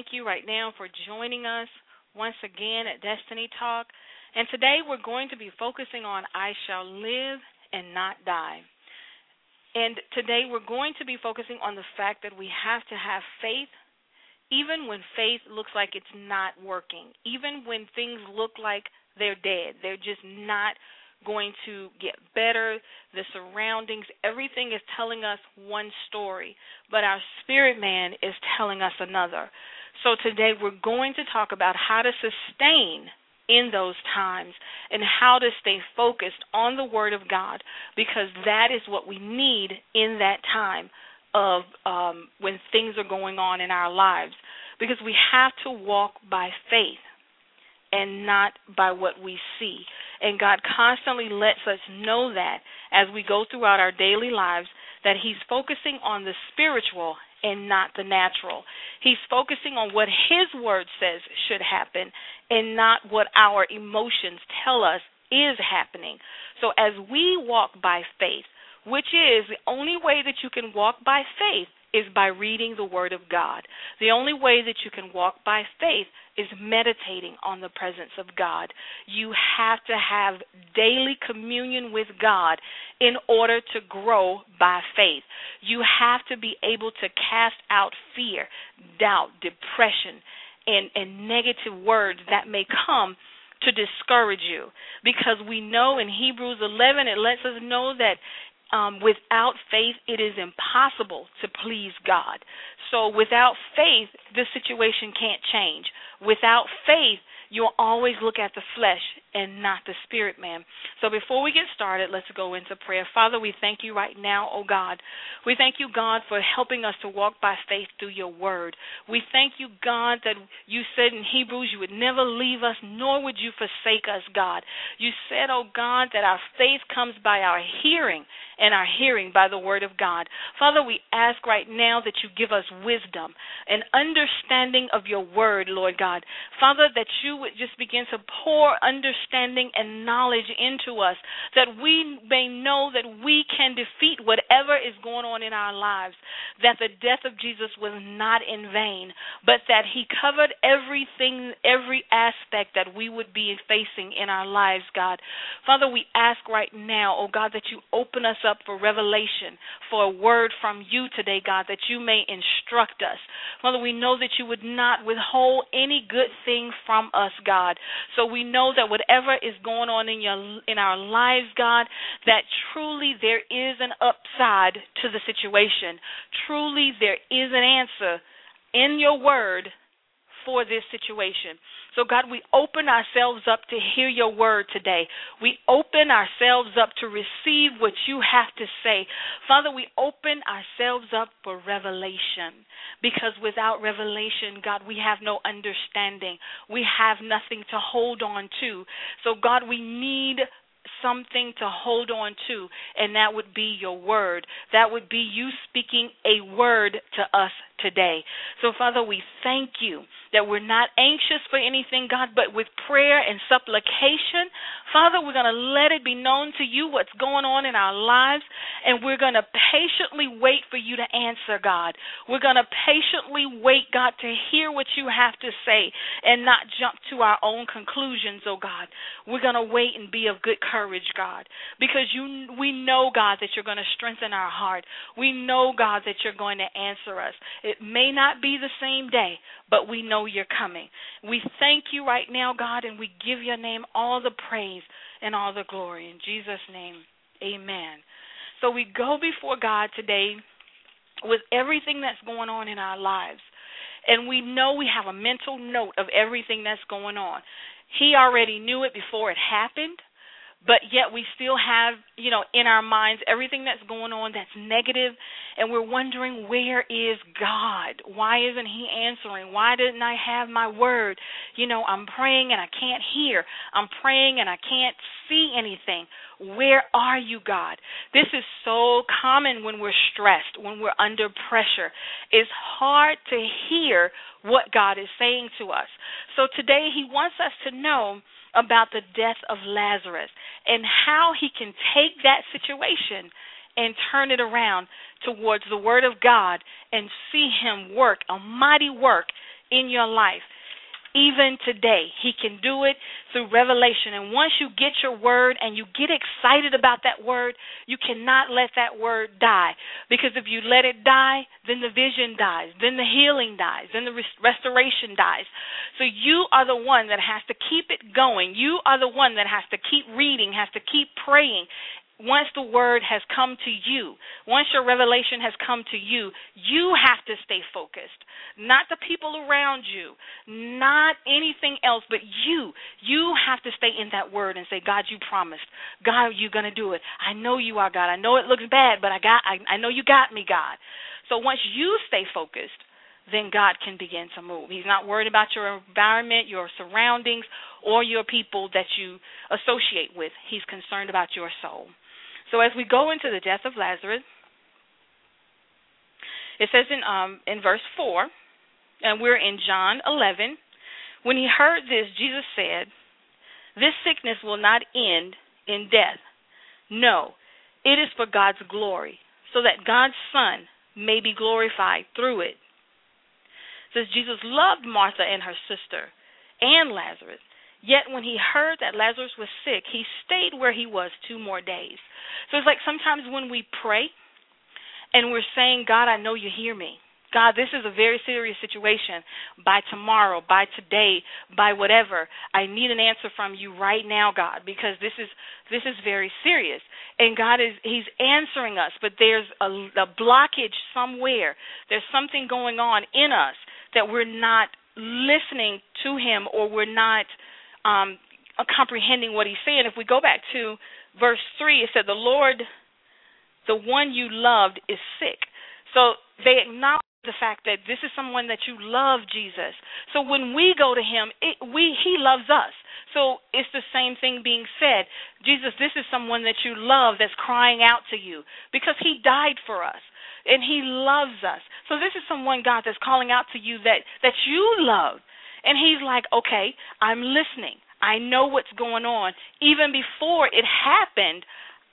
thank you right now for joining us once again at Destiny Talk. And today we're going to be focusing on I shall live and not die. And today we're going to be focusing on the fact that we have to have faith even when faith looks like it's not working, even when things look like they're dead, they're just not going to get better. The surroundings, everything is telling us one story, but our spirit man is telling us another. So today we're going to talk about how to sustain in those times and how to stay focused on the Word of God because that is what we need in that time of um, when things are going on in our lives. Because we have to walk by faith and not by what we see. And God constantly lets us know that as we go throughout our daily lives that He's focusing on the spiritual and not the natural. He's focusing on what His Word says should happen and not what our emotions tell us is happening. So as we walk by faith, which is the only way that you can walk by faith is by reading the Word of God. The only way that you can walk by faith is meditating on the presence of God. You have to have daily communion with God in order to grow by faith. You have to be able to cast out fear, doubt, depression, and, and negative words that may come to discourage you because we know in Hebrews 11 it lets us know that um, without faith, it is impossible to please God. So, without faith, the situation can't change. Without faith, you'll always look at the flesh and not the spirit man. So before we get started, let's go into prayer. Father, we thank you right now, oh God. We thank you, God, for helping us to walk by faith through your word. We thank you, God, that you said in Hebrews you would never leave us, nor would you forsake us, God. You said, oh God, that our faith comes by our hearing and our hearing by the word of God. Father, we ask right now that you give us wisdom and understanding of your word, Lord God. Father, that you would just begin to pour understanding understanding and knowledge into us that we may know that we can defeat whatever is going on in our lives, that the death of Jesus was not in vain, but that he covered everything, every aspect that we would be facing in our lives, God. Father, we ask right now, oh God, that you open us up for revelation, for a word from you today, God, that you may instruct us. Father, we know that you would not withhold any good thing from us, God. So we know that whatever is going on in your in our lives, God, that truly there is an upside to the situation. Truly there is an answer in your word for this situation. So, God, we open ourselves up to hear your word today. We open ourselves up to receive what you have to say. Father, we open ourselves up for revelation because without revelation, God, we have no understanding. We have nothing to hold on to. So, God, we need something to hold on to, and that would be your word. That would be you speaking a word to us today. So, Father, we thank you that we're not anxious for anything, God, but with prayer and supplication, Father, we're going to let it be known to you what's going on in our lives, and we're going to patiently wait for you to answer, God. We're going to patiently wait, God, to hear what you have to say and not jump to our own conclusions, oh God. We're going to wait and be of good courage, God, because you we know, God, that you're going to strengthen our heart. We know, God, that you're going to answer us. It may not be the same day, but we know you're coming. We thank you right now, God, and we give your name all the praise and all the glory. In Jesus' name, amen. So we go before God today with everything that's going on in our lives. And we know we have a mental note of everything that's going on. He already knew it before it happened but yet we still have, you know, in our minds everything that's going on that's negative, and we're wondering where is God? Why isn't He answering? Why didn't I have my word? You know, I'm praying and I can't hear. I'm praying and I can't see anything. Where are you, God? This is so common when we're stressed, when we're under pressure. It's hard to hear what God is saying to us. So today He wants us to know about the death of Lazarus and how he can take that situation and turn it around towards the Word of God and see Him work a mighty work in your life even today. He can do it through revelation. And once you get your word and you get excited about that word, you cannot let that word die. Because if you let it die, then the vision dies, then the healing dies, then the restoration dies. So you are the one that has to keep it going. You are the one that has to keep reading, has to keep praying, once the word has come to you, once your revelation has come to you, you have to stay focused. Not the people around you, not anything else, but you. You have to stay in that word and say, God, you promised. God, you're going to do it. I know you are God. I know it looks bad, but I got I, I know you got me, God. So once you stay focused, then God can begin to move. He's not worried about your environment, your surroundings, or your people that you associate with. He's concerned about your soul. So as we go into the death of Lazarus, it says in um in verse four, and we're in John eleven. When he heard this, Jesus said, This sickness will not end in death. No, it is for God's glory, so that God's Son may be glorified through it. says Jesus loved Martha and her sister and Lazarus. Yet when he heard that Lazarus was sick, he stayed where he was two more days. So it's like sometimes when we pray and we're saying, God, I know you hear me. God, this is a very serious situation. By tomorrow, by today, by whatever, I need an answer from you right now, God, because this is this is very serious. And God is He's answering us, but there's a, a blockage somewhere. There's something going on in us that we're not listening to Him, or we're not um, comprehending what He's saying. If we go back to verse 3, it said, The Lord, the one you loved, is sick. So they acknowledge the fact that this is someone that you love Jesus. So when we go to him, it, we he loves us. So it's the same thing being said. Jesus, this is someone that you love that's crying out to you because he died for us and he loves us. So this is someone God that's calling out to you that that you love. And he's like, "Okay, I'm listening. I know what's going on. Even before it happened,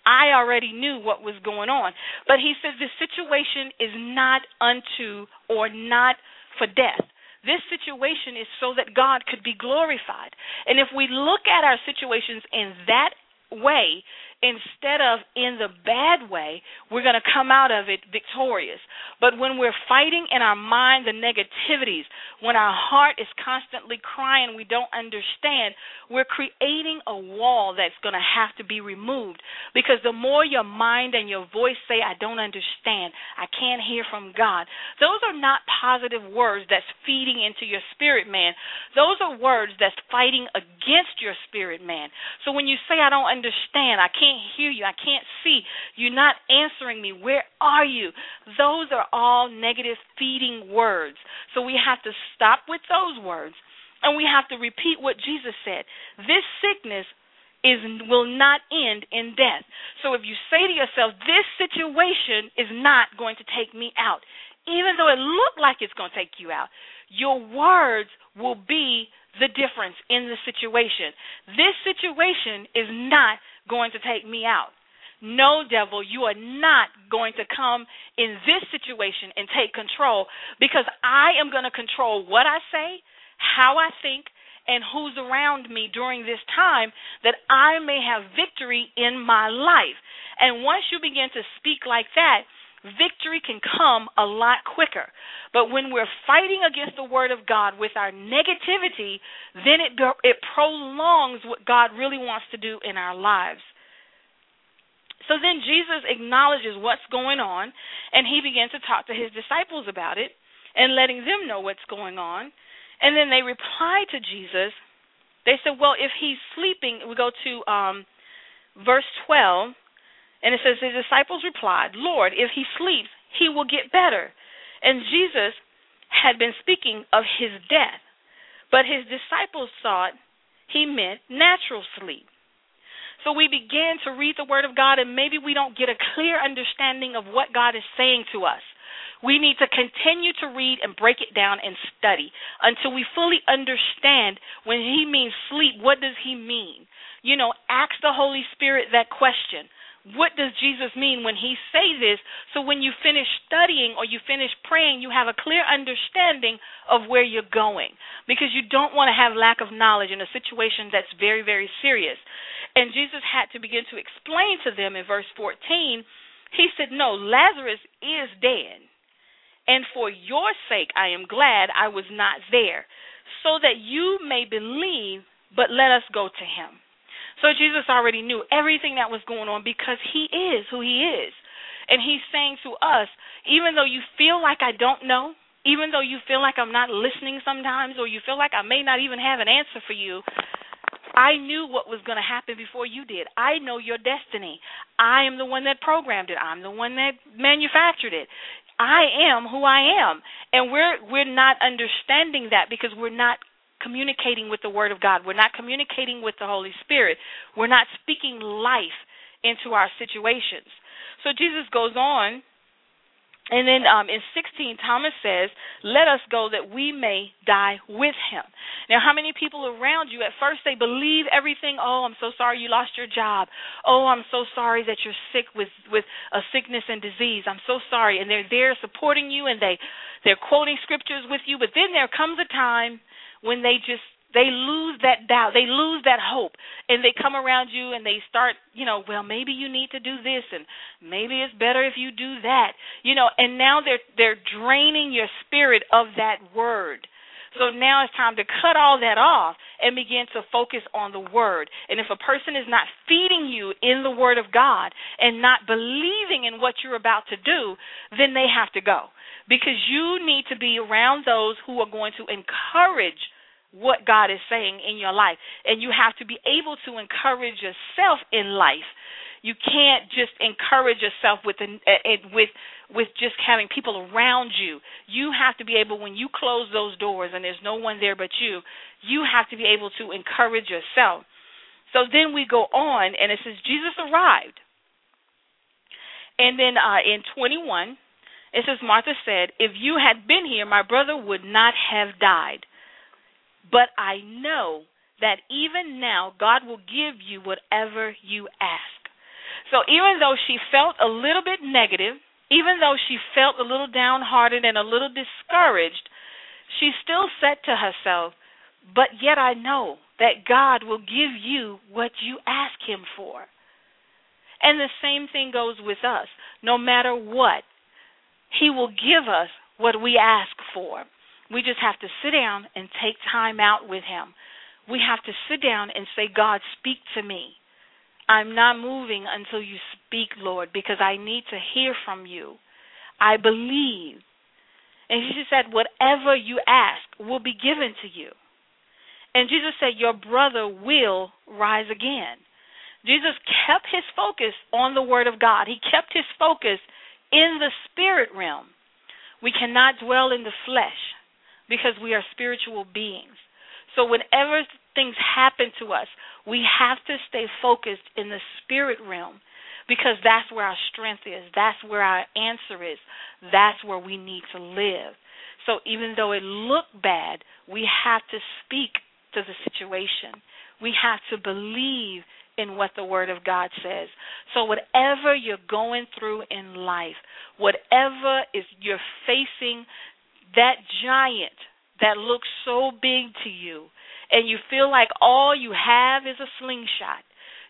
I already knew what was going on. But he says the situation is not unto or not for death. This situation is so that God could be glorified. And if we look at our situations in that way, instead of in the bad way, we're going to come out of it victorious. But when we're fighting in our mind the negativities, when our heart is constantly crying, we don't understand, we're creating a wall that's going to have to be removed. Because the more your mind and your voice say, I don't understand, I can't hear from God, those are not positive words that's feeding into your spirit man. Those are words that's fighting against your spirit man. So when you say, I don't understand, I can't can't hear you. I can't see. You're not answering me. Where are you? Those are all negative feeding words. So we have to stop with those words and we have to repeat what Jesus said. This sickness is will not end in death. So if you say to yourself, this situation is not going to take me out, even though it looked like it's going to take you out, your words will be the difference in the situation. This situation is not going to take me out. No, devil, you are not going to come in this situation and take control because I am going to control what I say, how I think, and who's around me during this time that I may have victory in my life. And once you begin to speak like that, victory can come a lot quicker. But when we're fighting against the word of God with our negativity, then it it prolongs what God really wants to do in our lives. So then Jesus acknowledges what's going on and he begins to talk to his disciples about it and letting them know what's going on. And then they reply to Jesus. They said, "Well, if he's sleeping, we go to um verse 12 and it says, The disciples replied, Lord, if he sleeps, he will get better. And Jesus had been speaking of his death, but his disciples thought he meant natural sleep. So we began to read the Word of God, and maybe we don't get a clear understanding of what God is saying to us. We need to continue to read and break it down and study until we fully understand when He means sleep, what does He mean? You know, ask the Holy Spirit that question what does Jesus mean when he say this? So when you finish studying or you finish praying, you have a clear understanding of where you're going because you don't want to have lack of knowledge in a situation that's very very serious. And Jesus had to begin to explain to them in verse 14. He said, "No, Lazarus is dead. And for your sake I am glad I was not there, so that you may believe, but let us go to him." So Jesus already knew everything that was going on because he is who he is. And he's saying to us, even though you feel like I don't know, even though you feel like I'm not listening sometimes, or you feel like I may not even have an answer for you, I knew what was going to happen before you did. I know your destiny. I am the one that programmed it. I'm the one that manufactured it. I am who I am. And we're we're not understanding that because we're not communicating with the Word of God. We're not communicating with the Holy Spirit. We're not speaking life into our situations. So Jesus goes on, and then um, in 16, Thomas says, Let us go that we may die with him. Now, how many people around you, at first they believe everything? Oh, I'm so sorry you lost your job. Oh, I'm so sorry that you're sick with, with a sickness and disease. I'm so sorry. And they're there supporting you and they, they're quoting scriptures with you. But then there comes a time when they just they lose that doubt they lose that hope and they come around you and they start you know well maybe you need to do this and maybe it's better if you do that you know and now they're they're draining your spirit of that word. So now it's time to cut all that off and begin to focus on the word. And if a person is not feeding you in the word of god and not believing in what you're about to do then they have to go. Because you need to be around those who are going to encourage what God is saying in your life. And you have to be able to encourage yourself in life. You can't just encourage yourself with uh, with with just having people around you. You have to be able when you close those doors and there's no one there but you, you have to be able to encourage yourself. So then we go on and it says Jesus arrived. And then uh, in 21, it says Martha said, "If you had been here, my brother would not have died." But I know that even now God will give you whatever you ask. So even though she felt a little bit negative, even though she felt a little downhearted and a little discouraged, she still said to herself, But yet I know that God will give you what you ask Him for. And the same thing goes with us. No matter what, He will give us what we ask for. We just have to sit down and take time out with Him. We have to sit down and say, God, speak to me. I'm not moving until you speak, Lord, because I need to hear from you. I believe. And Jesus said, Whatever you ask will be given to you. And Jesus said, Your brother will rise again. Jesus kept his focus on the Word of God, he kept his focus in the spirit realm. We cannot dwell in the flesh because we are spiritual beings. So, whenever things happen to us, we have to stay focused in the spirit realm because that's where our strength is. That's where our answer is. That's where we need to live. So even though it looked bad, we have to speak to the situation. We have to believe in what the Word of God says. So whatever you're going through in life, whatever is you're facing, that giant that looks so big to you, and you feel like all you have is a slingshot,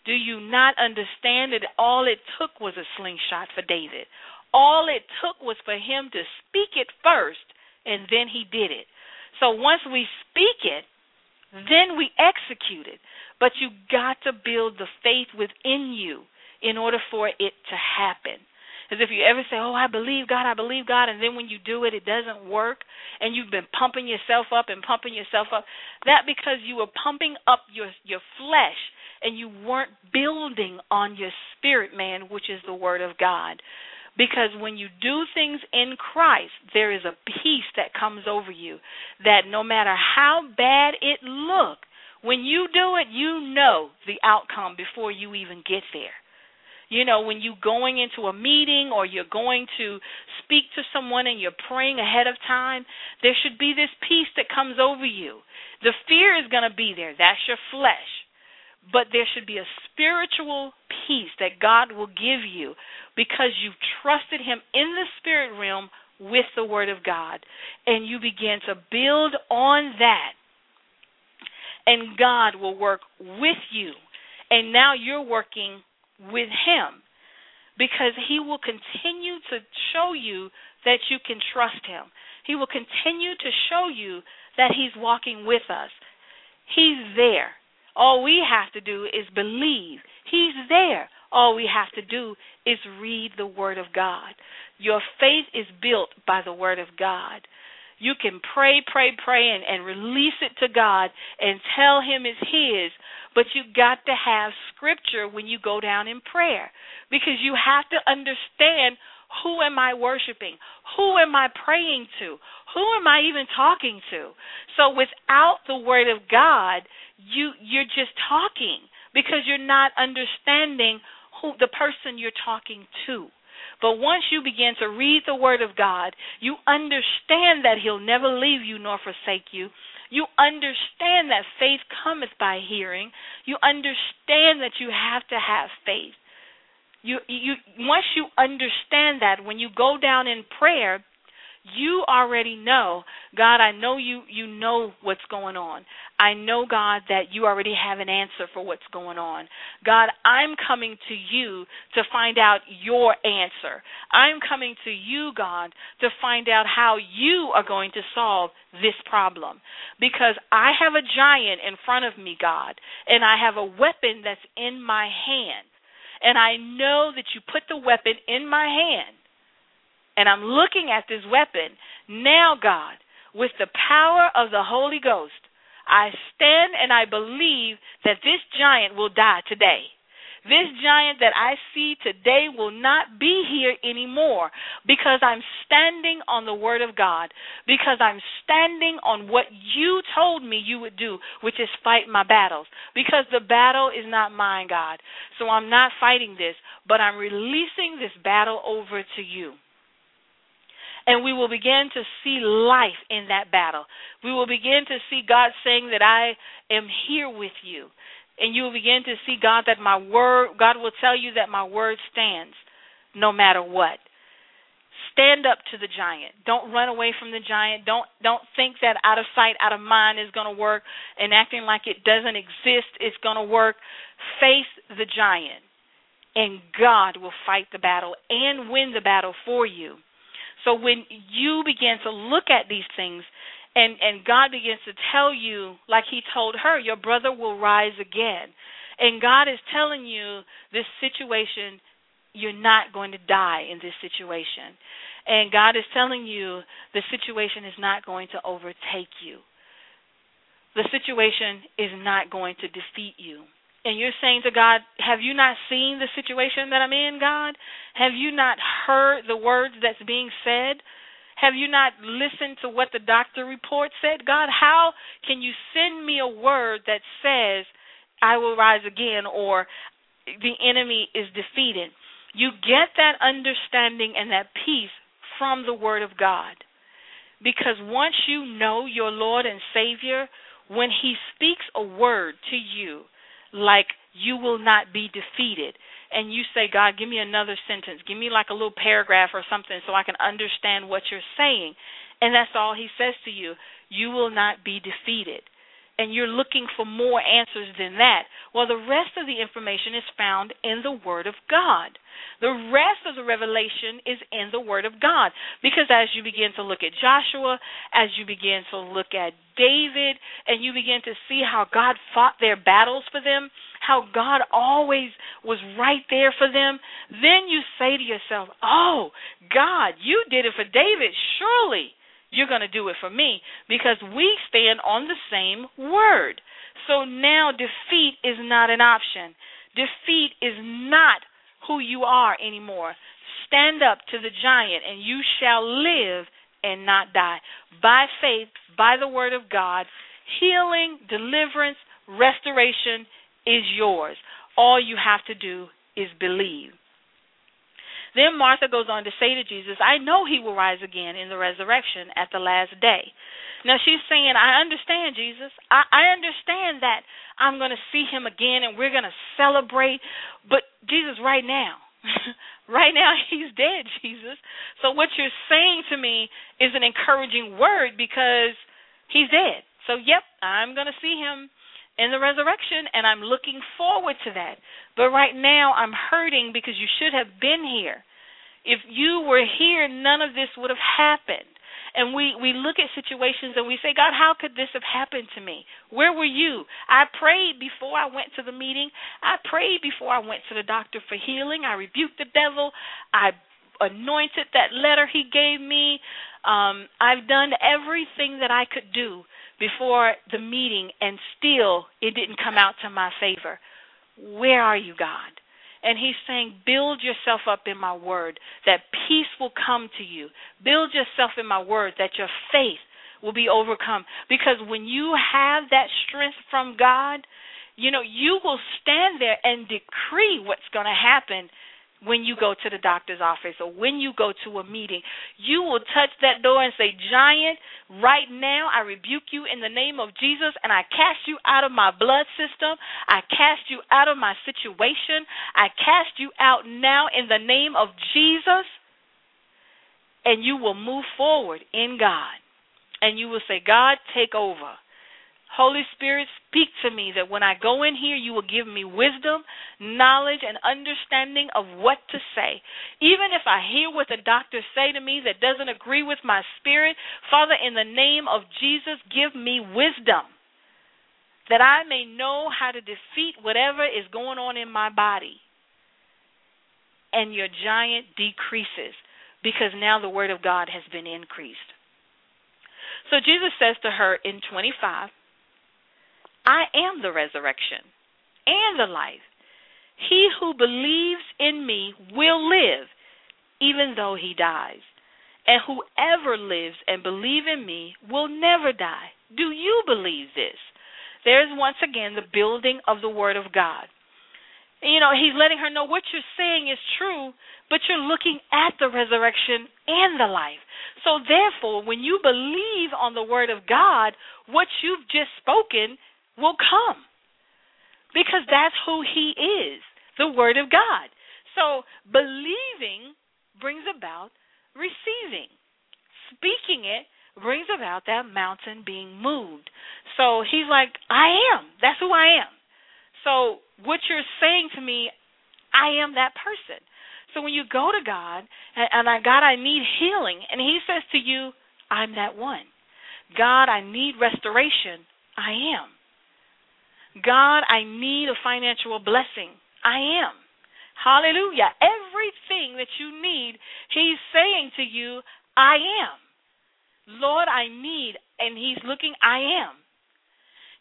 do you not understand that all it took was a slingshot for David? All it took was for him to speak it first, and then he did it. So once we speak it, then we execute it. But you got to build the faith within you in order for it to happen. As if you ever say, Oh, I believe God, I believe God, and then when you do it, it doesn't work, and you've been pumping yourself up and pumping yourself up. That because you were pumping up your, your flesh and you weren't building on your spirit man, which is the Word of God. Because when you do things in Christ, there is a peace that comes over you that no matter how bad it look, when you do it, you know the outcome before you even get there. You know, when you're going into a meeting or you're going to speak to someone and you're praying ahead of time, there should be this peace that comes over you. The fear is going to be there. That's your flesh. But there should be a spiritual peace that God will give you because you've trusted Him in the spirit realm with the Word of God. And you begin to build on that. And God will work with you. And now you're working with Him because He will continue to show you that you can trust Him. He will continue to show you that He's walking with us. He's there. All we have to do is believe. He's there. All we have to do is read the Word of God. Your faith is built by the Word of God. You can pray, pray, pray, and, and release it to God and tell Him it's His, but you got to have Scripture when you go down in prayer because you have to understand who am I worshiping? Who am I praying to? Who am I even talking to? So without the word of God, you you're just talking because you're not understanding who the person you're talking to. But once you begin to read the Word of God, you understand that He'll never leave you nor forsake you. You understand that faith cometh by hearing. You understand that you have to have faith. You you once you understand that when you go down in prayer, you already know. God i know you you know what's going on. I know god that you already have an answer for what's going on. God i'm coming to you to find out your answer. I'm coming to you god to find out how you are going to solve this problem. Because i have a giant in front of me god and i have a weapon that's in my hand. And i know that you put the weapon in my hand and I'm looking at this weapon, now, God, with the power of the Holy Ghost, I stand and I believe that this giant will die today. This giant that I see today will not be here anymore because I'm standing on the Word of God, because I'm standing on what you told me you would do, which is fight my battles. Because the battle is not mine, God. So I'm not fighting this, but I'm releasing this battle over to you. And we will begin to see life in that battle. We will begin to see God saying that I am here with you. And you will begin to see God that my word, God will tell you that my word stands no matter what. Stand up to the giant. Don't run away from the giant. Don't don't think that out of sight, out of mind is going to work and acting like it doesn't exist is going to work. Face the giant and God will fight the battle and win the battle for you. So when you begin to look at these things and and God begins to tell you like he told her your brother will rise again. And God is telling you this situation you're not going to die in this situation. And God is telling you the situation is not going to overtake you. The situation is not going to defeat you and you're saying to God, Have you not seen the situation that I'm in, God? Have you not heard the words that's being said? Have you not listened to what the doctor report said? God, how can you send me a word that says, I will rise again or the enemy is defeated? You get that understanding and that peace from the Word of God. Because once you know your Lord and Savior, when He speaks a word to you, like you will not be defeated, and you say, God, give me another sentence, give me like a little paragraph or something so I can understand what you're saying, and that's all He says to you, you will not be defeated and you're looking for more answers than that, well, the rest of the information is found in the Word of God. The rest of the revelation is in the Word of God. Because as you begin to look at Joshua, as you begin to look at David, and you begin to see how God fought their battles for them, how God always was right there for them, then you say to yourself, Oh, God, you did it for David. Surely you're going to do it for me because we stand on the same word. So now defeat is not an option. Defeat is not who you are anymore. Stand up to the giant and you shall live and not die. By faith, by the word of God, healing, deliverance, restoration is yours. All you have to do is believe. Then Martha goes on to say to Jesus, I know he will rise again in the resurrection at the last day. Now she's saying, I understand, Jesus. I, I understand that I'm going to see him again and we're going to celebrate. But Jesus, right now, right now he's dead, Jesus. So what you're saying to me is an encouraging word because he's dead. So, yep, I'm going to see him in the resurrection and I'm looking forward to that. But right now I'm hurting because you should have been here. If you were here, none of this would have happened. And we, we look at situations and we say, God, how could this have happened to me? Where were you? I prayed before I went to the meeting. I prayed before I went to the doctor for healing. I rebuked the devil. I anointed that letter he gave me. Um, I've done everything that I could do before the meeting, and still it didn't come out to my favor. Where are you, God? And he's saying, Build yourself up in my word, that peace will come to you. Build yourself in my word, that your faith will be overcome. Because when you have that strength from God, you know, you will stand there and decree what's going to happen when you go to the doctor's office or when you go to a meeting. You will touch that door and say, Giant, right now I rebuke you in the name of Jesus and I cast you out of my blood system. I cast you out of my situation. I cast you out now in the name of Jesus. And you will move forward in God. And you will say, God, take over. Holy Spirit, speak to me that when I go in here, you will give me wisdom, knowledge, and understanding of what to say. Even if I hear what the doctors say to me that doesn't agree with my spirit, Father, in the name of Jesus, give me wisdom that I may know how to defeat whatever is going on in my body. And your giant decreases because now the word of God has been increased. So Jesus says to her in 25, I am the resurrection and the life. He who believes in me will live, even though he dies. And whoever lives and believes in me will never die. Do you believe this? There's once again the building of the Word of God. You know, he's letting her know what you're saying is true, but you're looking at the resurrection and the life. So therefore, when you believe on the word of God, what you've just spoken will come. Because that's who he is, the word of God. So believing brings about receiving. Speaking it brings about that mountain being moved. So he's like, I am. That's who I am. So what you're saying to me, I am that person. So when you go to God and, and I God, I need healing, and He says to you, I'm that one. God, I need restoration. I am. God, I need a financial blessing. I am. Hallelujah. Everything that you need, He's saying to you, I am. Lord, I need, and He's looking, I am.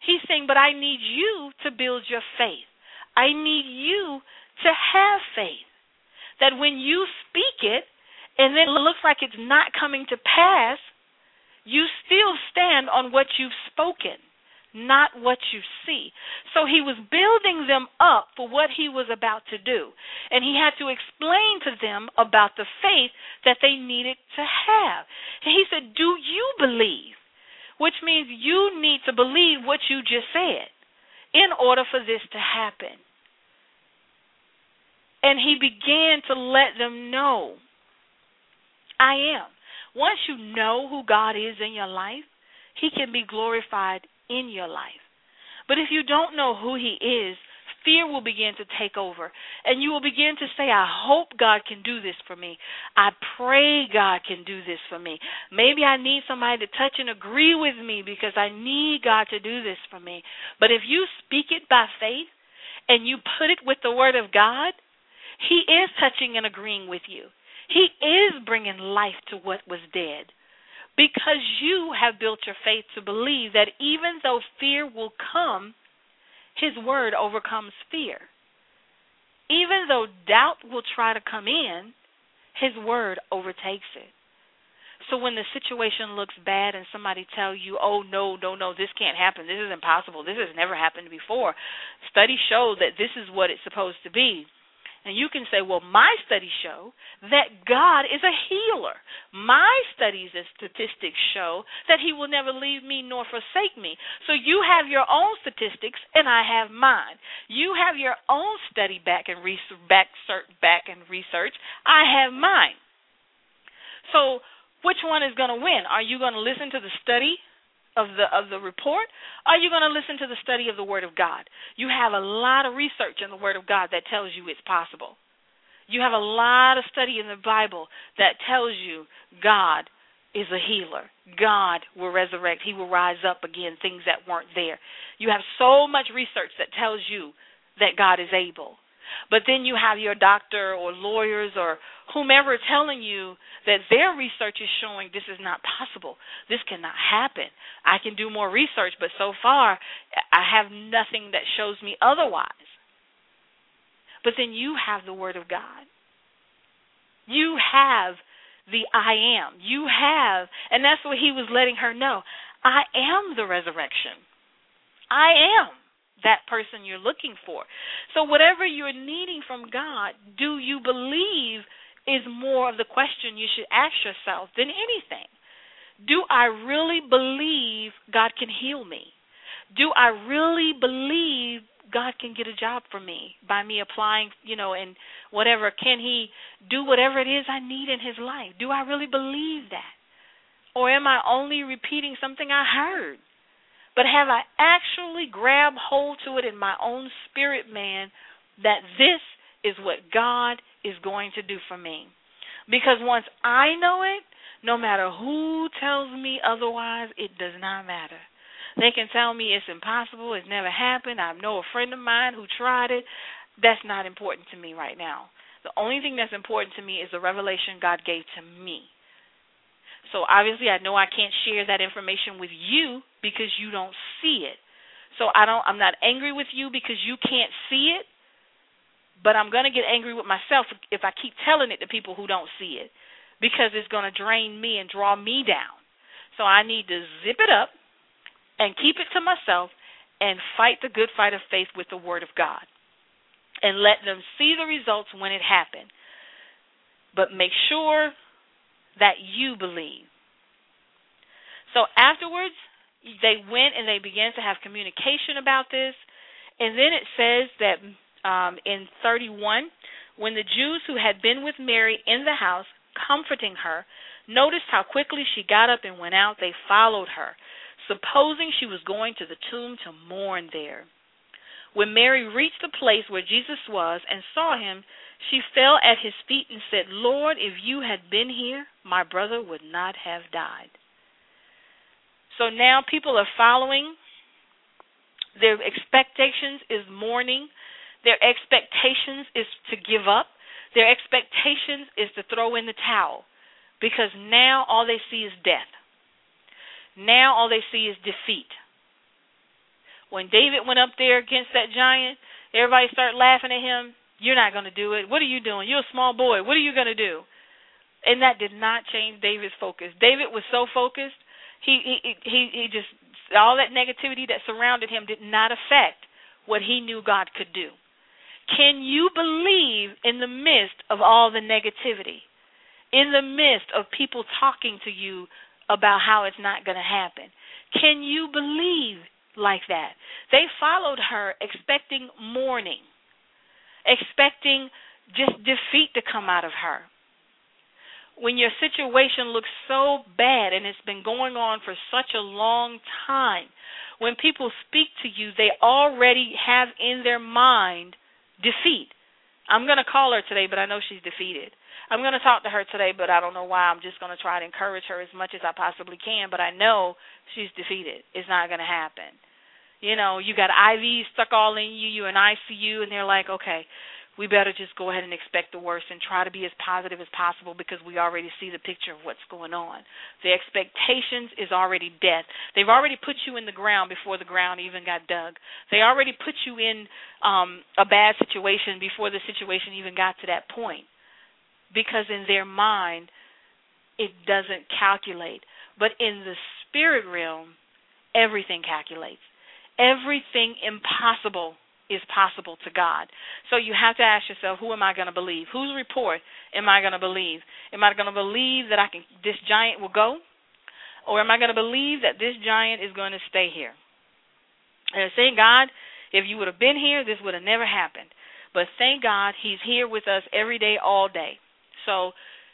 He's saying, but I need you to build your faith. I need you to have faith. That when you speak it and then it looks like it's not coming to pass, you still stand on what you've spoken, not what you see. So he was building them up for what he was about to do. And he had to explain to them about the faith that they needed to have. And he said, Do you believe? Which means you need to believe what you just said in order for this to happen. And he began to let them know I am. Once you know who God is in your life, he can be glorified in your life. But if you don't know who he is, fear will begin to take over. And you will begin to say, I hope God can do this for me. I pray God can do this for me. Maybe I need somebody to touch and agree with me because I need God to do this for me. But if you speak it by faith and you put it with the Word of God, He is touching and agreeing with you. He is bringing life to what was dead because you have built your faith to believe that even though fear will come, his word overcomes fear. Even though doubt will try to come in, his word overtakes it. So when the situation looks bad and somebody tell you, "Oh no, no, no, this can't happen. This is impossible. This has never happened before." Studies show that this is what it's supposed to be. And you can say, well, my studies show that God is a healer. My studies and statistics show that He will never leave me nor forsake me. So you have your own statistics, and I have mine. You have your own study back and research, back, and research. I have mine. So which one is going to win? Are you going to listen to the study of the of the report are you going to listen to the study of the word of god? You have a lot of research in the word of god that tells you it's possible. You have a lot of study in the bible that tells you god is a healer. God will resurrect. He will rise up again things that weren't there. You have so much research that tells you that god is able but then you have your doctor or lawyers or whomever telling you that their research is showing this is not possible. This cannot happen. I can do more research, but so far I have nothing that shows me otherwise. But then you have the Word of God. You have the I am. You have, and that's what he was letting her know. I am the resurrection. I am that person you're looking for. So, whatever you're needing from God, do you believe is more of the question you should ask yourself than anything. Do I really believe God can heal me? Do I really believe God can get a job for me by me applying, you know, and whatever? Can He do whatever it is I need in His life? Do I really believe that? Or am I only repeating something I heard? But have I actually grabbed hold to it in my own spirit, man, that this is what God is going to do for me? Because once I know it, no matter who tells me otherwise, it does not matter. They can tell me it's impossible, it's never happened. I know a friend of mine who tried it. That's not important to me right now. The only thing that's important to me is the revelation God gave to me. So obviously I know I can't share that information with you because you don't see it. So I don't I'm not angry with you because you can't see it, but I'm going to get angry with myself if I keep telling it to people who don't see it because it's going to drain me and draw me down. So I need to zip it up and keep it to myself and fight the good fight of faith with the word of God. and let them see the results when it happened. But make sure that you believe. So afterwards, they went and they began to have communication about this. And then it says that um, in 31, when the Jews who had been with Mary in the house, comforting her, noticed how quickly she got up and went out, they followed her, supposing she was going to the tomb to mourn there. When Mary reached the place where Jesus was and saw him, she fell at his feet and said, Lord, if you had been here, my brother would not have died. So now people are following. Their expectations is mourning. Their expectations is to give up. Their expectations is to throw in the towel because now all they see is death. Now all they see is defeat. When David went up there against that giant, everybody started laughing at him. You're not going to do it. What are you doing? You're a small boy. What are you going to do? And that did not change David's focus. David was so focused. He he he he just all that negativity that surrounded him did not affect what he knew God could do. Can you believe in the midst of all the negativity? In the midst of people talking to you about how it's not going to happen? Can you believe like that? They followed her expecting mourning, expecting just defeat to come out of her. When your situation looks so bad and it's been going on for such a long time, when people speak to you, they already have in their mind defeat. I'm going to call her today, but I know she's defeated. I'm going to talk to her today, but I don't know why. I'm just going to try to encourage her as much as I possibly can, but I know she's defeated. It's not going to happen. You know, you got IVs stuck all in you, you're in ICU, and they're like, okay, we better just go ahead and expect the worst and try to be as positive as possible because we already see the picture of what's going on. The expectations is already death. They've already put you in the ground before the ground even got dug. They already put you in um a bad situation before the situation even got to that point. Because in their mind it doesn't calculate. But in the spirit realm, everything calculates. Everything impossible is possible to God. So you have to ask yourself, who am I going to believe? Whose report am I going to believe? Am I going to believe that I can this giant will go? Or am I going to believe that this giant is going to stay here? And thank God, if you would have been here, this would have never happened. But thank God he's here with us every day, all day. So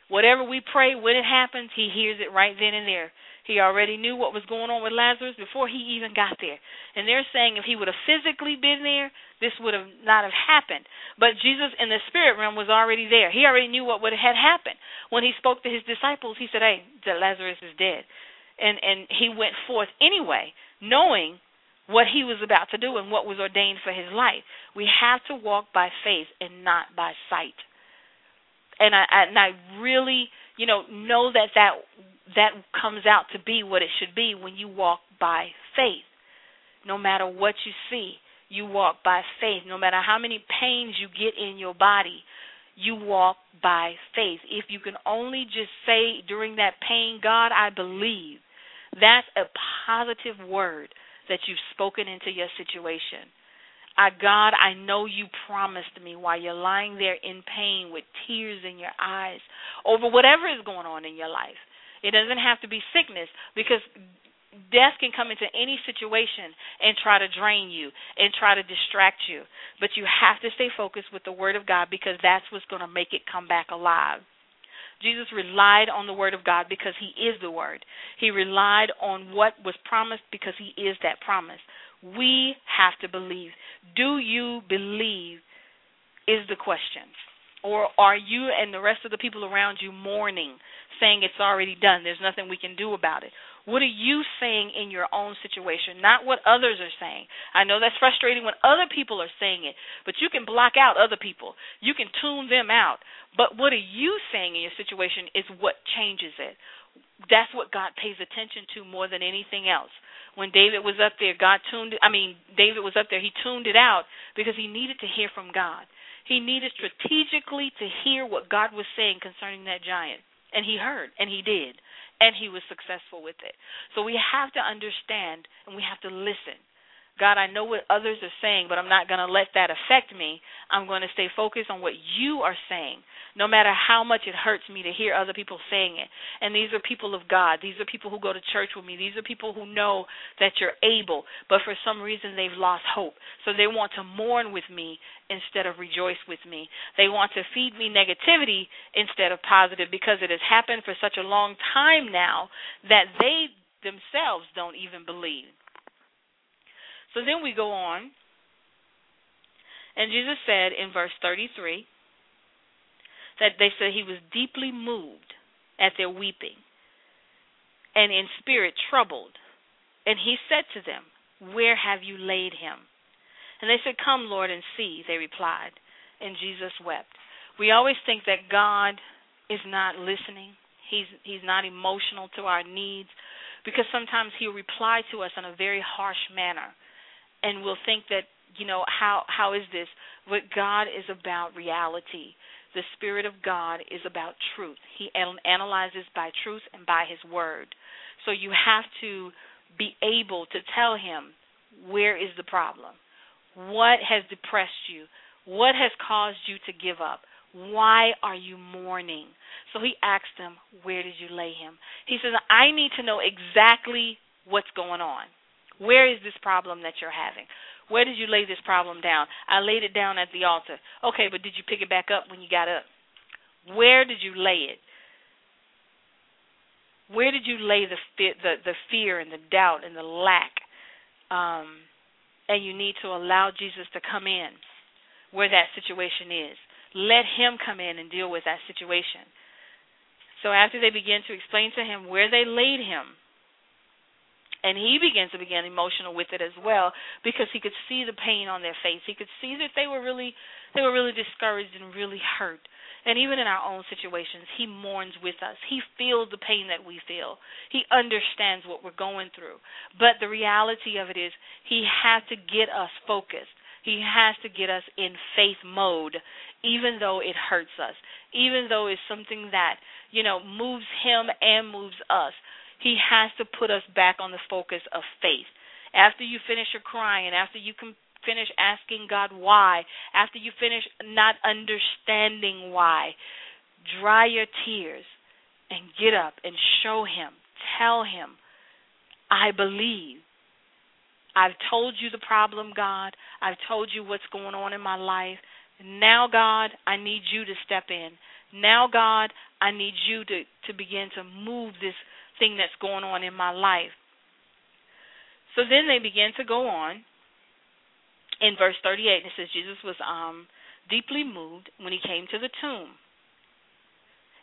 whatever we pray, when it happens, he hears it right then and there. He already knew what was going on with Lazarus before he even got there. And they're saying if he would have physically been there, this would have not have happened. But Jesus in the spirit realm was already there. He already knew what would have happened. When he spoke to his disciples, he said, "Hey, Lazarus is dead." And and he went forth anyway, knowing what he was about to do and what was ordained for his life. We have to walk by faith and not by sight. And I and I really, you know, know that that that comes out to be what it should be when you walk by faith. No matter what you see, you walk by faith. No matter how many pains you get in your body, you walk by faith. If you can only just say during that pain, God, I believe, that's a positive word that you've spoken into your situation. I, God, I know you promised me while you're lying there in pain with tears in your eyes over whatever is going on in your life it doesn't have to be sickness because death can come into any situation and try to drain you and try to distract you. But you have to stay focused with the Word of God because that's what's going to make it come back alive. Jesus relied on the Word of God because He is the Word. He relied on what was promised because He is that promise. We have to believe. Do you believe? Is the question. Or are you and the rest of the people around you mourning saying it's already done. There's nothing we can do about it. What are you saying in your own situation, not what others are saying? I know that's frustrating when other people are saying it, but you can block out other people. You can tune them out. But what are you saying in your situation is what changes it. That's what God pays attention to more than anything else. When David was up there, God tuned. I mean, David was up there, he tuned it out because he needed to hear from God. He needed strategically to hear what God was saying concerning that giant. And he heard, and he did, and he was successful with it. So we have to understand and we have to listen. God, I know what others are saying, but I'm not going to let that affect me. I'm going to stay focused on what you are saying, no matter how much it hurts me to hear other people saying it. And these are people of God. These are people who go to church with me. These are people who know that you're able, but for some reason they've lost hope. So they want to mourn with me instead of rejoice with me. They want to feed me negativity instead of positive because it has happened for such a long time now that they themselves don't even believe. So then we go on. And Jesus said in verse 33 that they said he was deeply moved at their weeping and in spirit troubled. And he said to them, Where have you laid him? And they said, Come, Lord, and see, they replied. And Jesus wept. We always think that God is not listening. He's he's not emotional to our needs because sometimes he'll reply to us in a very harsh manner and we'll think that you know how how is this? But god is about reality. The spirit of god is about truth. He analyzes by truth and by his word. So you have to be able to tell him where is the problem? What has depressed you? What has caused you to give up? Why are you mourning? So he asked them where did you lay him? He says i need to know exactly what's going on where is this problem that you're having? Where did you lay this problem down? I laid it down at the altar. Okay, but did you pick it back up when you got up? Where did you lay it? Where did you lay the the the fear and the doubt and the lack? Um, and you need to allow Jesus to come in where that situation is. Let him come in and deal with that situation. So after they begin to explain to him where they laid him, and he begins to begin emotional with it as well because he could see the pain on their face. He could see that they were really they were really discouraged and really hurt. And even in our own situations, he mourns with us. He feels the pain that we feel. He understands what we're going through. But the reality of it is he has to get us focused. He has to get us in faith mode, even though it hurts us, even though it's something that, you know, moves him and moves us. He has to put us back on the focus of faith. After you finish your crying, after you can finish asking God why, after you finish not understanding why, dry your tears and get up and show Him. Tell Him, I believe. I've told you the problem, God. I've told you what's going on in my life. Now, God, I need you to step in. Now, God, I need you to, to begin to move this thing that's going on in my life. So then they begin to go on in verse 38. It says Jesus was um, deeply moved when he came to the tomb.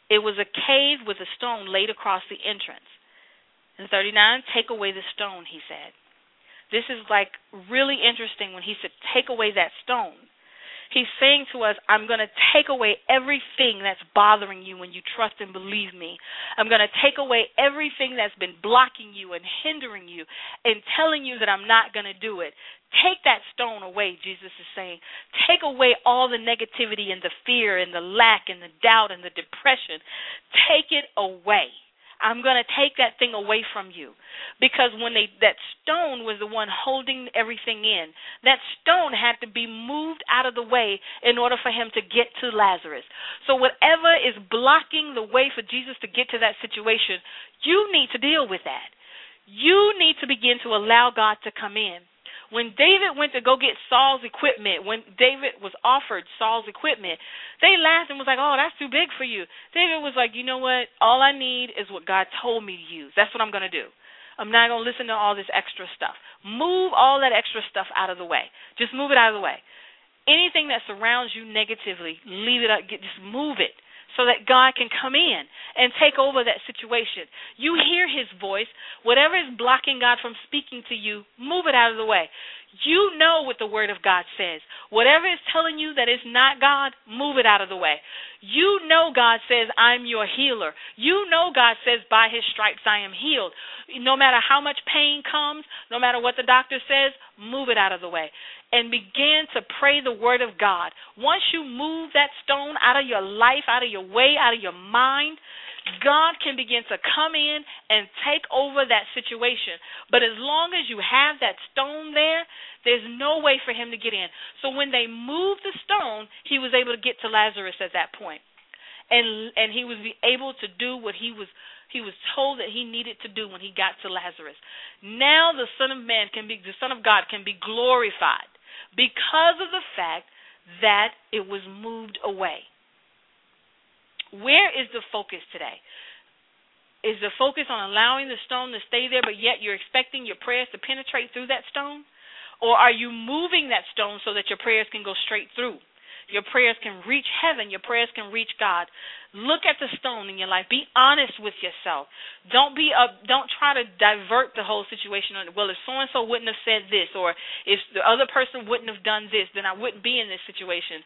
It was a cave with a stone laid across the entrance. In 39, take away the stone, he said. This is like really interesting when he said, take away that stone. He's saying to us, I'm going to take away everything that's bothering you when you trust and believe me. I'm going to take away everything that's been blocking you and hindering you and telling you that I'm not going to do it. Take that stone away, Jesus is saying. Take away all the negativity and the fear and the lack and the doubt and the depression. Take it away. I'm going to take that thing away from you. Because when they that stone was the one holding everything in. That stone had to be moved out of the way in order for him to get to Lazarus. So whatever is blocking the way for Jesus to get to that situation, you need to deal with that. You need to begin to allow God to come in. When David went to go get Saul's equipment, when David was offered Saul's equipment, they laughed and was like, "Oh, that's too big for you." David was like, "You know what? All I need is what God told me to use. That's what I'm going to do. I'm not going to listen to all this extra stuff. Move all that extra stuff out of the way. Just move it out of the way. Anything that surrounds you negatively, leave it up. Get, just move it." So that God can come in and take over that situation. You hear his voice. Whatever is blocking God from speaking to you, move it out of the way. You know what the word of God says. Whatever is telling you that it's not God, move it out of the way. You know God says, I'm your healer. You know God says, by his stripes I am healed. No matter how much pain comes, no matter what the doctor says, move it out of the way and begin to pray the word of God. Once you move that stone out of your life, out of your way, out of your mind, God can begin to come in and take over that situation. But as long as you have that stone there, there's no way for him to get in. So when they moved the stone, he was able to get to Lazarus at that point. And and he was able to do what he was he was told that he needed to do when he got to Lazarus. Now the Son of Man can be the Son of God can be glorified because of the fact that it was moved away. Where is the focus today? Is the focus on allowing the stone to stay there, but yet you're expecting your prayers to penetrate through that stone? Or are you moving that stone so that your prayers can go straight through? Your prayers can reach heaven. Your prayers can reach God. Look at the stone in your life. Be honest with yourself. Don't be a, don't try to divert the whole situation on well if so and so wouldn't have said this or if the other person wouldn't have done this, then I wouldn't be in this situation.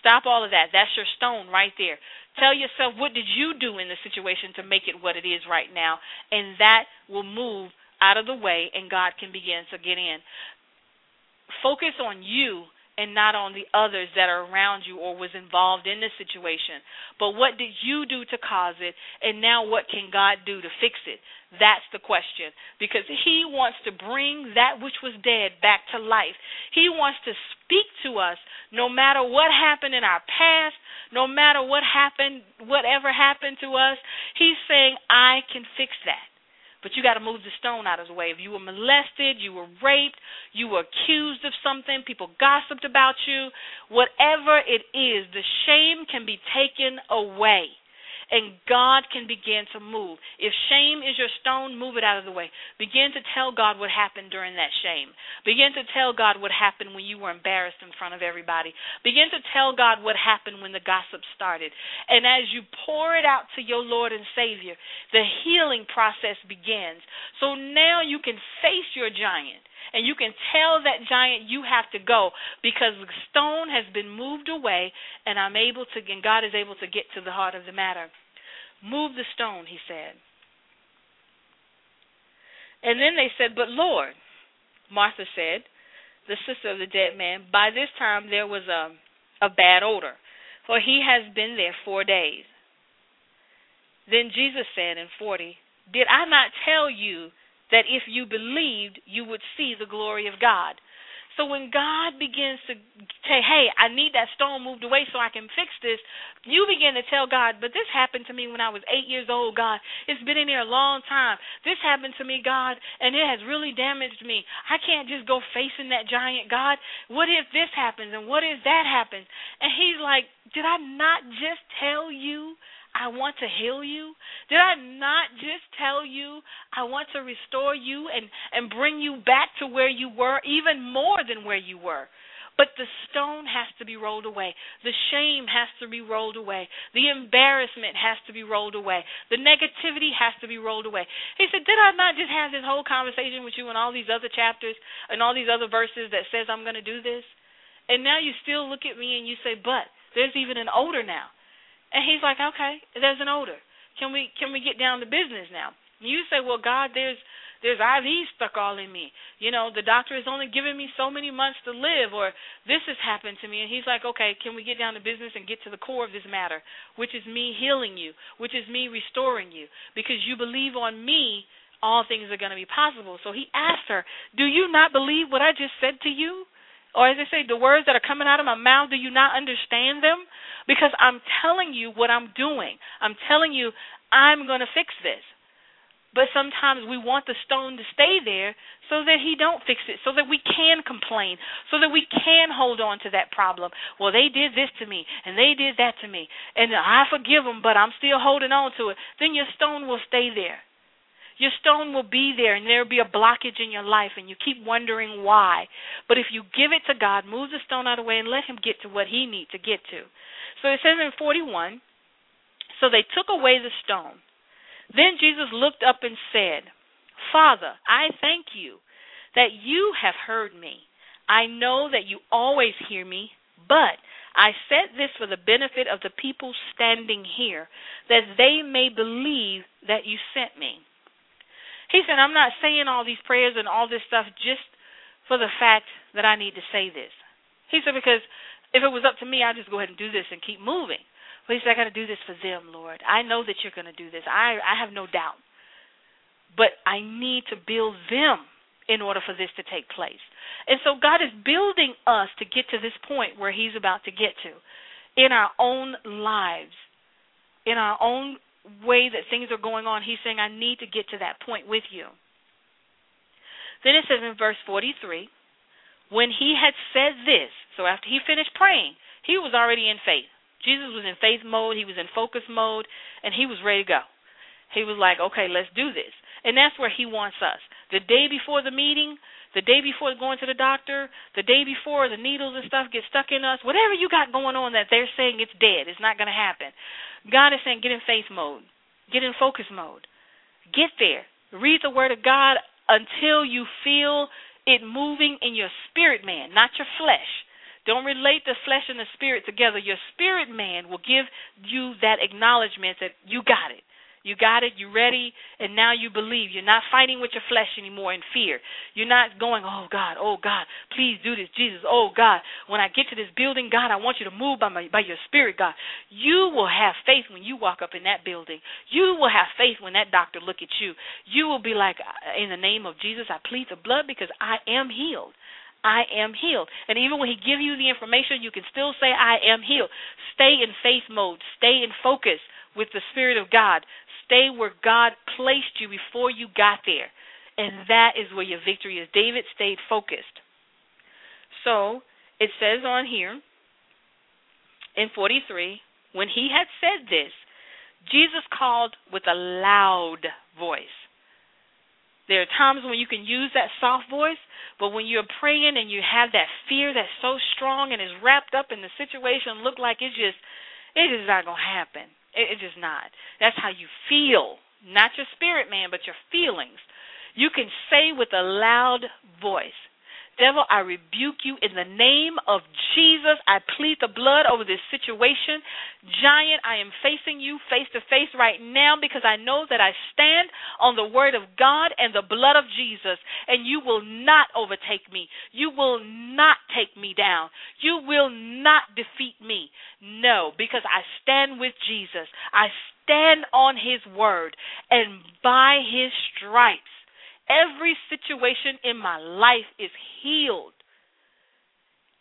Stop all of that. That's your stone right there. Tell yourself what did you do in the situation to make it what it is right now and that will move out of the way and God can begin to get in. Focus on you and not on the others that are around you or was involved in the situation. But what did you do to cause it, and now what can God do to fix it? That's the question. Because He wants to bring that which was dead back to life. He wants to speak to us no matter what happened in our past, no matter what happened, whatever happened to us. He's saying, I can fix that. But you got to move the stone out of the way. If you were molested, you were raped, you were accused of something, people gossiped about you, whatever it is, the shame can be taken away and God can begin to move. If shame is your stone, move it out of the way. Begin to tell God what happened during that shame. Begin to tell God what happened when you were embarrassed in front of everybody. Begin to tell God what happened when the gossip started. And as you pour it out to your Lord and Savior, the healing process begins. So now you can face your giant and you can tell that giant you have to go because the stone has been moved away and I'm able to and God is able to get to the heart of the matter. Move the stone, he said. And then they said, But Lord, Martha said, the sister of the dead man, by this time there was a, a bad odor, for he has been there four days. Then Jesus said in 40, Did I not tell you that if you believed, you would see the glory of God? So when God begins to say, hey, I need that stone moved away so I can fix this, you begin to tell God, but this happened to me when I was eight years old, God. It's been in there a long time. This happened to me, God, and it has really damaged me. I can't just go facing that giant, God. What if this happens and what if that happens? And he's like, did I not just tell you I want to heal you? Did I not just tell you I want to restore you and, and bring you back to where you were, even more than where you were? But the stone has to be rolled away. The shame has to be rolled away. The embarrassment has to be rolled away. The negativity has to be rolled away. He said, Did I not just have this whole conversation with you in all these other chapters and all these other verses that says I'm going to do this? And now you still look at me and you say, But there's even an odor now. And he's like, okay, there's an odor. Can we can we get down to business now? And you say, well, God, there's there's IVs stuck all in me. You know, the doctor has only given me so many months to live, or this has happened to me. And he's like, okay, can we get down to business and get to the core of this matter, which is me healing you, which is me restoring you, because you believe on me. All things are going to be possible. So he asked her, Do you not believe what I just said to you? Or as they say, the words that are coming out of my mouth, do you not understand them? Because I'm telling you what I'm doing. I'm telling you I'm going to fix this. But sometimes we want the stone to stay there so that he don't fix it, so that we can complain, so that we can hold on to that problem. Well, they did this to me, and they did that to me, and I forgive them, but I'm still holding on to it. Then your stone will stay there. Your stone will be there, and there'll be a blockage in your life, and you keep wondering why. But if you give it to God, move the stone out of the way, and let Him get to what He needs to get to. So it says in 41 So they took away the stone. Then Jesus looked up and said, Father, I thank you that you have heard me. I know that you always hear me, but I said this for the benefit of the people standing here, that they may believe that you sent me. He said, I'm not saying all these prayers and all this stuff just for the fact that I need to say this. He said, because if it was up to me, I'd just go ahead and do this and keep moving. But he said, I got to do this for them, Lord. I know that you're going to do this. I, I have no doubt. But I need to build them in order for this to take place. And so God is building us to get to this point where He's about to get to in our own lives, in our own way that things are going on. He's saying, I need to get to that point with you. Then it says in verse 43 when he had said this, so after he finished praying, he was already in faith. Jesus was in faith mode, he was in focus mode, and he was ready to go. He was like, okay, let's do this. And that's where he wants us. The day before the meeting, the day before going to the doctor, the day before the needles and stuff get stuck in us, whatever you got going on that they're saying it's dead, it's not going to happen. God is saying get in faith mode, get in focus mode, get there. Read the Word of God until you feel it moving in your spirit man, not your flesh. Don't relate the flesh and the spirit together. Your spirit man will give you that acknowledgement that you got it. You got it, You're ready, and now you believe. You're not fighting with your flesh anymore in fear. You're not going, oh God, oh God, please do this, Jesus, oh God. When I get to this building, God, I want you to move by my by your spirit, God. You will have faith when you walk up in that building. You will have faith when that doctor look at you. You will be like, in the name of Jesus, I plead the blood because I am healed. I am healed. And even when he give you the information, you can still say, I am healed. Stay in faith mode. Stay in focus with the Spirit of God stay where God placed you before you got there. And that is where your victory is. David stayed focused. So it says on here in 43 when he had said this, Jesus called with a loud voice. There are times when you can use that soft voice, but when you're praying and you have that fear that's so strong and is wrapped up in the situation, look like it's just it's not gonna happen. It, it's just not. That's how you feel, not your spirit man, but your feelings. You can say with a loud voice, Devil, I rebuke you in the name of Jesus. I plead the blood over this situation. Giant, I am facing you face to face right now because I know that I stand on the word of God and the blood of Jesus, and you will not overtake me. You will not take me down. You will not defeat me. No, because I stand with Jesus. I stand on his word, and by his stripes, Every situation in my life is healed.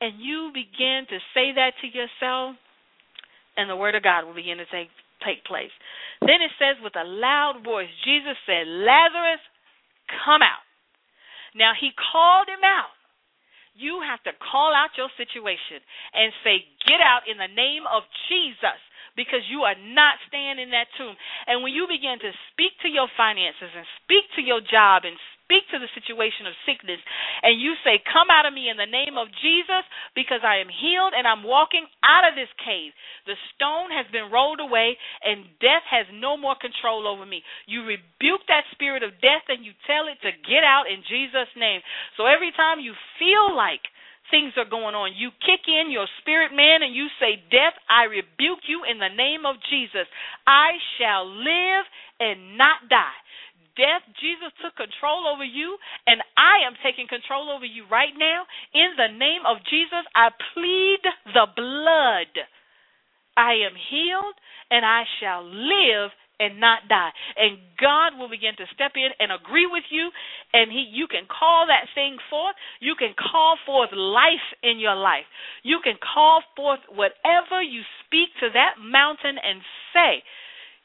And you begin to say that to yourself, and the Word of God will begin to take, take place. Then it says, with a loud voice, Jesus said, Lazarus, come out. Now, he called him out. You have to call out your situation and say, Get out in the name of Jesus because you are not staying in that tomb. And when you begin to speak to your finances and speak to your job and speak to the situation of sickness and you say, Come out of me in the name of Jesus because I am healed and I'm walking out of this cave. The stone has been rolled away and death has no more control over me. You rebuke that spirit of death and you tell it to get out in Jesus' name. So every time you feel like things are going on. You kick in your spirit man and you say, Death, I rebuke you in the name of Jesus. I shall live and not die. Death, Jesus took control over you, and I am taking control over you right now. In the name of Jesus, I plead the blood. I am healed, and I shall live and not die. And God will begin to step in and agree with you and he you can call that thing forth. You can call forth life in your life. You can call forth whatever you speak to that mountain and say.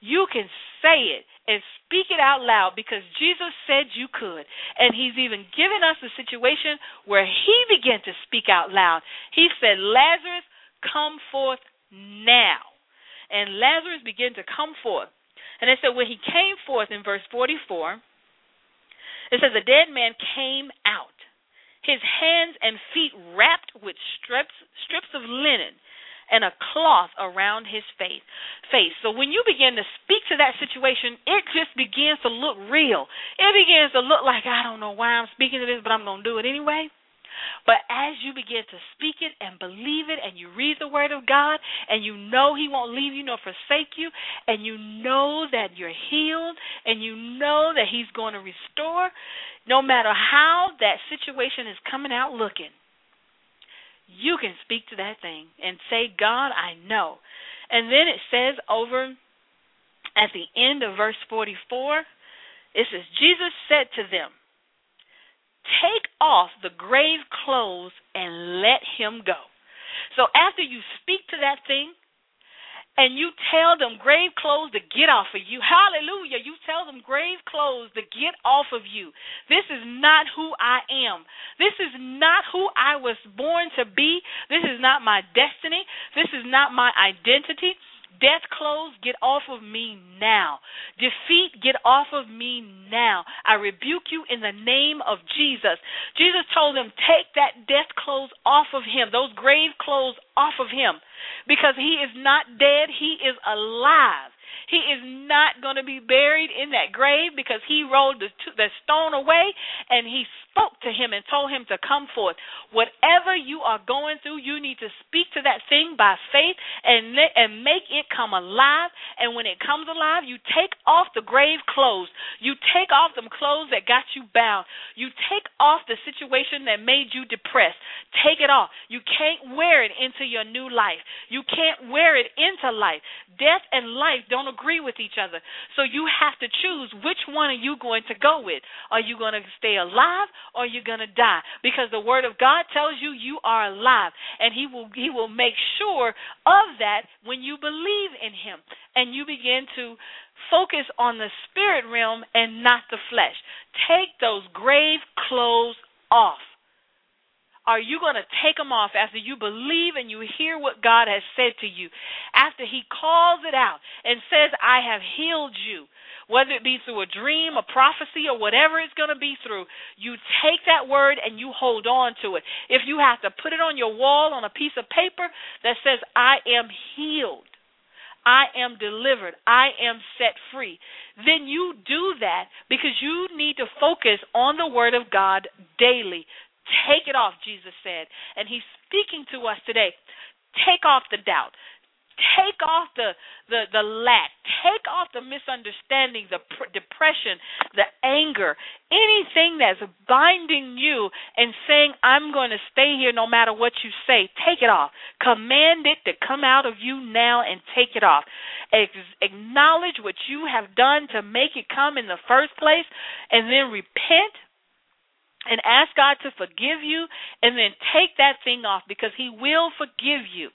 You can say it and speak it out loud because Jesus said you could. And He's even given us a situation where He began to speak out loud. He said, Lazarus, come forth now. And Lazarus began to come forth. And it said, when he came forth in verse 44, it says, the dead man came out, his hands and feet wrapped with strips, strips of linen and a cloth around his face. Face. So when you begin to speak to that situation, it just begins to look real. It begins to look like I don't know why I'm speaking to this, but I'm going to do it anyway. But as you begin to speak it and believe it, and you read the Word of God, and you know He won't leave you nor forsake you, and you know that you're healed, and you know that He's going to restore, no matter how that situation is coming out looking, you can speak to that thing and say, God, I know. And then it says over at the end of verse 44, it says, Jesus said to them, Take off the grave clothes and let him go. So after you speak to that thing, and you tell them grave clothes to get off of you. Hallelujah. You tell them grave clothes to get off of you. This is not who I am. This is not who I was born to be. This is not my destiny. This is not my identity. Death clothes, get off of me now. Defeat, get off of me now. I rebuke you in the name of Jesus. Jesus told them, take that death clothes off of him, those grave clothes off of him, because he is not dead, he is alive. He is not going to be buried in that grave because he rolled the, the stone away and he spoke to him and told him to come forth. Whatever you are going through, you need to speak to that thing by faith and and make it come alive. And when it comes alive, you take off the grave clothes. You take off them clothes that got you bound. You take off the situation that made you depressed. Take it off. You can't wear it into your new life. You can't wear it into life. Death and life don't agree with each other. So you have to choose which one are you going to go with. Are you going to stay alive or are you going to die? Because the word of God tells you you are alive and he will he will make sure of that when you believe in him and you begin to focus on the spirit realm and not the flesh. Take those grave clothes off are you going to take them off after you believe and you hear what God has said to you? After He calls it out and says, I have healed you, whether it be through a dream, a prophecy, or whatever it's going to be through, you take that word and you hold on to it. If you have to put it on your wall on a piece of paper that says, I am healed. I am delivered. I am set free. Then you do that because you need to focus on the Word of God daily. Take it off, Jesus said. And he's speaking to us today. Take off the doubt. Take off the, the, the lack. Take off the misunderstanding, the pr- depression, the anger, anything that's binding you and saying, I'm going to stay here no matter what you say. Take it off. Command it to come out of you now and take it off. Ex- acknowledge what you have done to make it come in the first place and then repent and ask God to forgive you and then take that thing off because He will forgive you.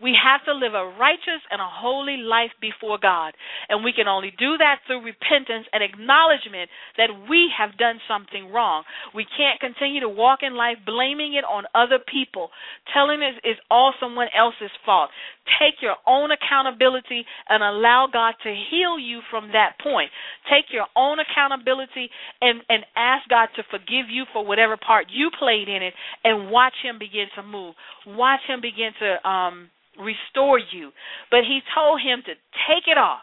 We have to live a righteous and a holy life before God. And we can only do that through repentance and acknowledgement that we have done something wrong. We can't continue to walk in life blaming it on other people, telling it is all someone else's fault. Take your own accountability and allow God to heal you from that point. Take your own accountability and, and ask God to forgive you for whatever part you played in it and watch Him begin to move. Watch Him begin to um restore you. But he told him to take it off.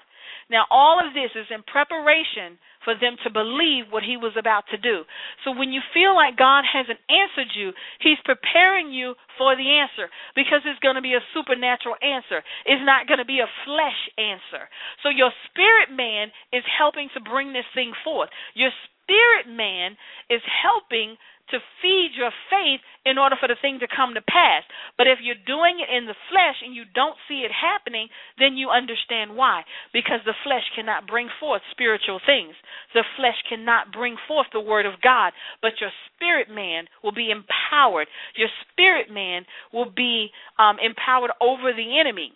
Now, all of this is in preparation for them to believe what he was about to do. So when you feel like God hasn't answered you, he's preparing you for the answer because it's going to be a supernatural answer. It's not going to be a flesh answer. So your spirit man is helping to bring this thing forth. Your spirit man is helping to feed your faith in order for the thing to come to pass. But if you're doing it in the flesh and you don't see it happening, then you understand why. Because the flesh cannot bring forth spiritual things. The flesh cannot bring forth the word of God. But your spirit man will be empowered. Your spirit man will be um, empowered over the enemy.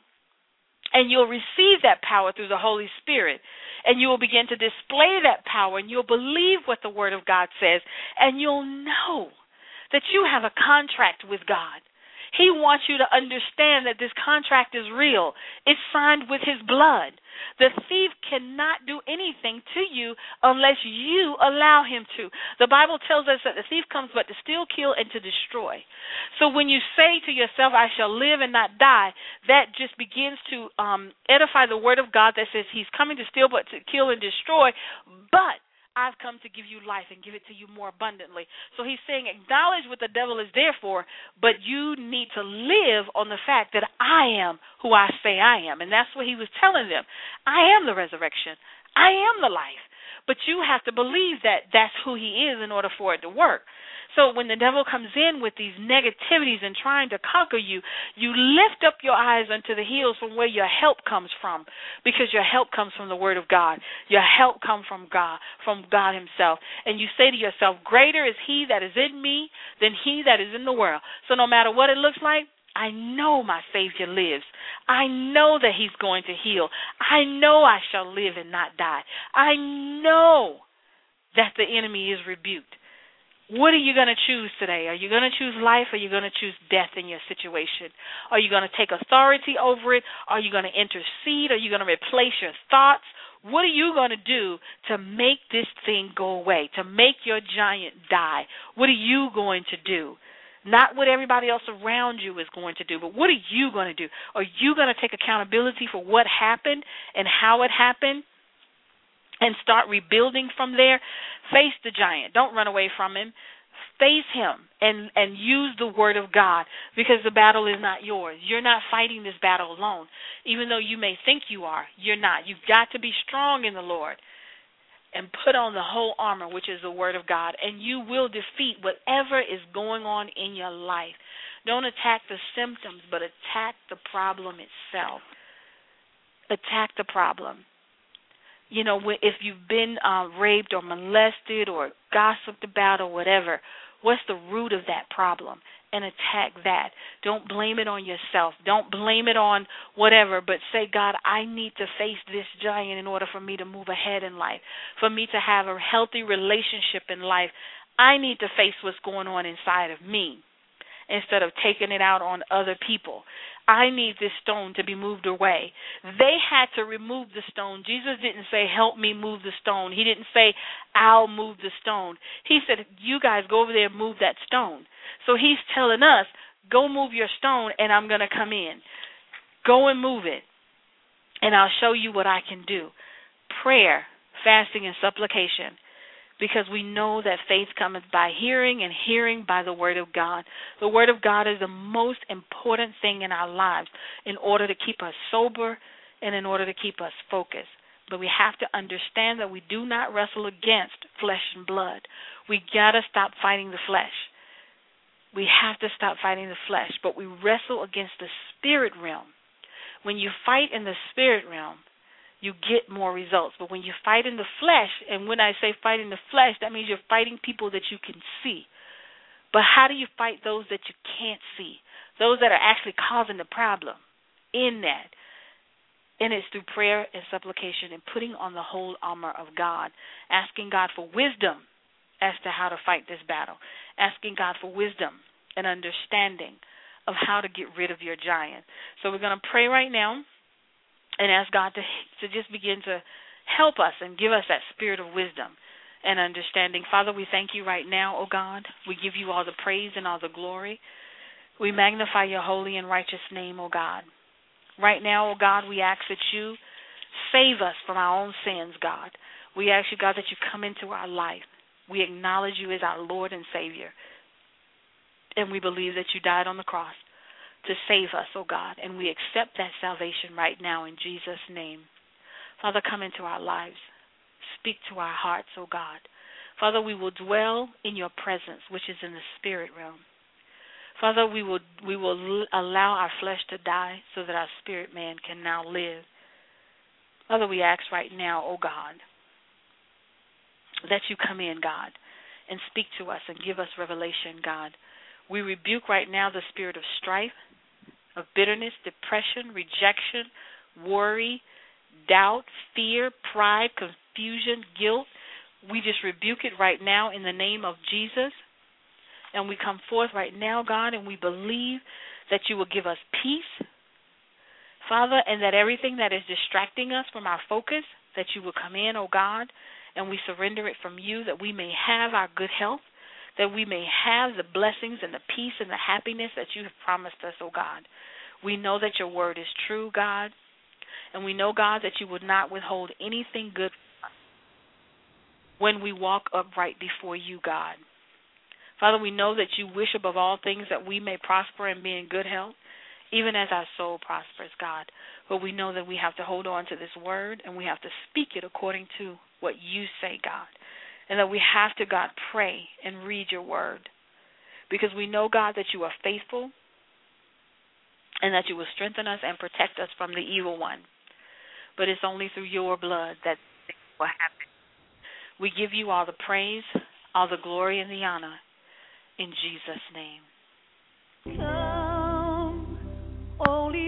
And you'll receive that power through the Holy Spirit and you will begin to display that power and you'll believe what the Word of God says and you'll know that you have a contract with God. He wants you to understand that this contract is real. It's signed with His blood. The thief cannot do anything to you unless you allow him to. The Bible tells us that the thief comes but to steal, kill, and to destroy. So when you say to yourself, I shall live and not die, that just begins to um, edify the word of God that says he's coming to steal, but to kill and destroy. But I've come to give you life and give it to you more abundantly. So he's saying, acknowledge what the devil is there for, but you need to live on the fact that I am who I say I am. And that's what he was telling them. I am the resurrection, I am the life. But you have to believe that that's who he is in order for it to work. So when the devil comes in with these negativities and trying to conquer you, you lift up your eyes unto the hills from where your help comes from, because your help comes from the Word of God. Your help comes from God, from God Himself, and you say to yourself, "Greater is He that is in me than he that is in the world." So no matter what it looks like, I know my Savior lives. I know that He's going to heal. I know I shall live and not die. I know that the enemy is rebuked. What are you going to choose today? Are you going to choose life or are you going to choose death in your situation? Are you going to take authority over it? Are you going to intercede? Are you going to replace your thoughts? What are you going to do to make this thing go away, to make your giant die? What are you going to do? Not what everybody else around you is going to do, but what are you going to do? Are you going to take accountability for what happened and how it happened? and start rebuilding from there, face the giant. Don't run away from him. Face him and and use the word of God because the battle is not yours. You're not fighting this battle alone. Even though you may think you are, you're not. You've got to be strong in the Lord and put on the whole armor, which is the word of God, and you will defeat whatever is going on in your life. Don't attack the symptoms, but attack the problem itself. Attack the problem you know, if you've been uh, raped or molested or gossiped about or whatever, what's the root of that problem? And attack that. Don't blame it on yourself. Don't blame it on whatever, but say, God, I need to face this giant in order for me to move ahead in life, for me to have a healthy relationship in life. I need to face what's going on inside of me instead of taking it out on other people. I need this stone to be moved away. They had to remove the stone. Jesus didn't say, Help me move the stone. He didn't say, I'll move the stone. He said, You guys go over there and move that stone. So he's telling us, Go move your stone and I'm going to come in. Go and move it. And I'll show you what I can do. Prayer, fasting, and supplication because we know that faith cometh by hearing and hearing by the word of God. The word of God is the most important thing in our lives in order to keep us sober and in order to keep us focused. But we have to understand that we do not wrestle against flesh and blood. We got to stop fighting the flesh. We have to stop fighting the flesh, but we wrestle against the spirit realm. When you fight in the spirit realm, you get more results. But when you fight in the flesh, and when I say fight in the flesh, that means you're fighting people that you can see. But how do you fight those that you can't see? Those that are actually causing the problem in that. And it's through prayer and supplication and putting on the whole armor of God, asking God for wisdom as to how to fight this battle, asking God for wisdom and understanding of how to get rid of your giant. So we're going to pray right now and ask God to to just begin to help us and give us that spirit of wisdom and understanding. Father, we thank you right now, O oh God. We give you all the praise and all the glory. We magnify your holy and righteous name, O oh God. Right now, O oh God, we ask that you save us from our own sins, God. We ask you, God, that you come into our life. We acknowledge you as our Lord and Savior. And we believe that you died on the cross to save us, O oh God, and we accept that salvation right now in Jesus' name. Father, come into our lives. Speak to our hearts, O oh God. Father, we will dwell in your presence, which is in the spirit realm. Father, we will we will allow our flesh to die so that our spirit man can now live. Father, we ask right now, O oh God, that you come in, God, and speak to us and give us revelation, God. We rebuke right now the spirit of strife, of bitterness, depression, rejection, worry, doubt, fear, pride, confusion, guilt. We just rebuke it right now in the name of Jesus. And we come forth right now, God, and we believe that you will give us peace, Father, and that everything that is distracting us from our focus, that you will come in, oh God, and we surrender it from you that we may have our good health, that we may have the blessings and the peace and the happiness that you have promised us, oh God. We know that your word is true, God. And we know, God, that you would not withhold anything good when we walk upright before you, God. Father, we know that you wish above all things that we may prosper and be in good health, even as our soul prospers, God. But we know that we have to hold on to this word and we have to speak it according to what you say, God. And that we have to, God, pray and read your word. Because we know, God, that you are faithful and that you will strengthen us and protect us from the evil one. But it's only through your blood that will happen. We give you all the praise, all the glory, and the honor in Jesus' name. Come, Holy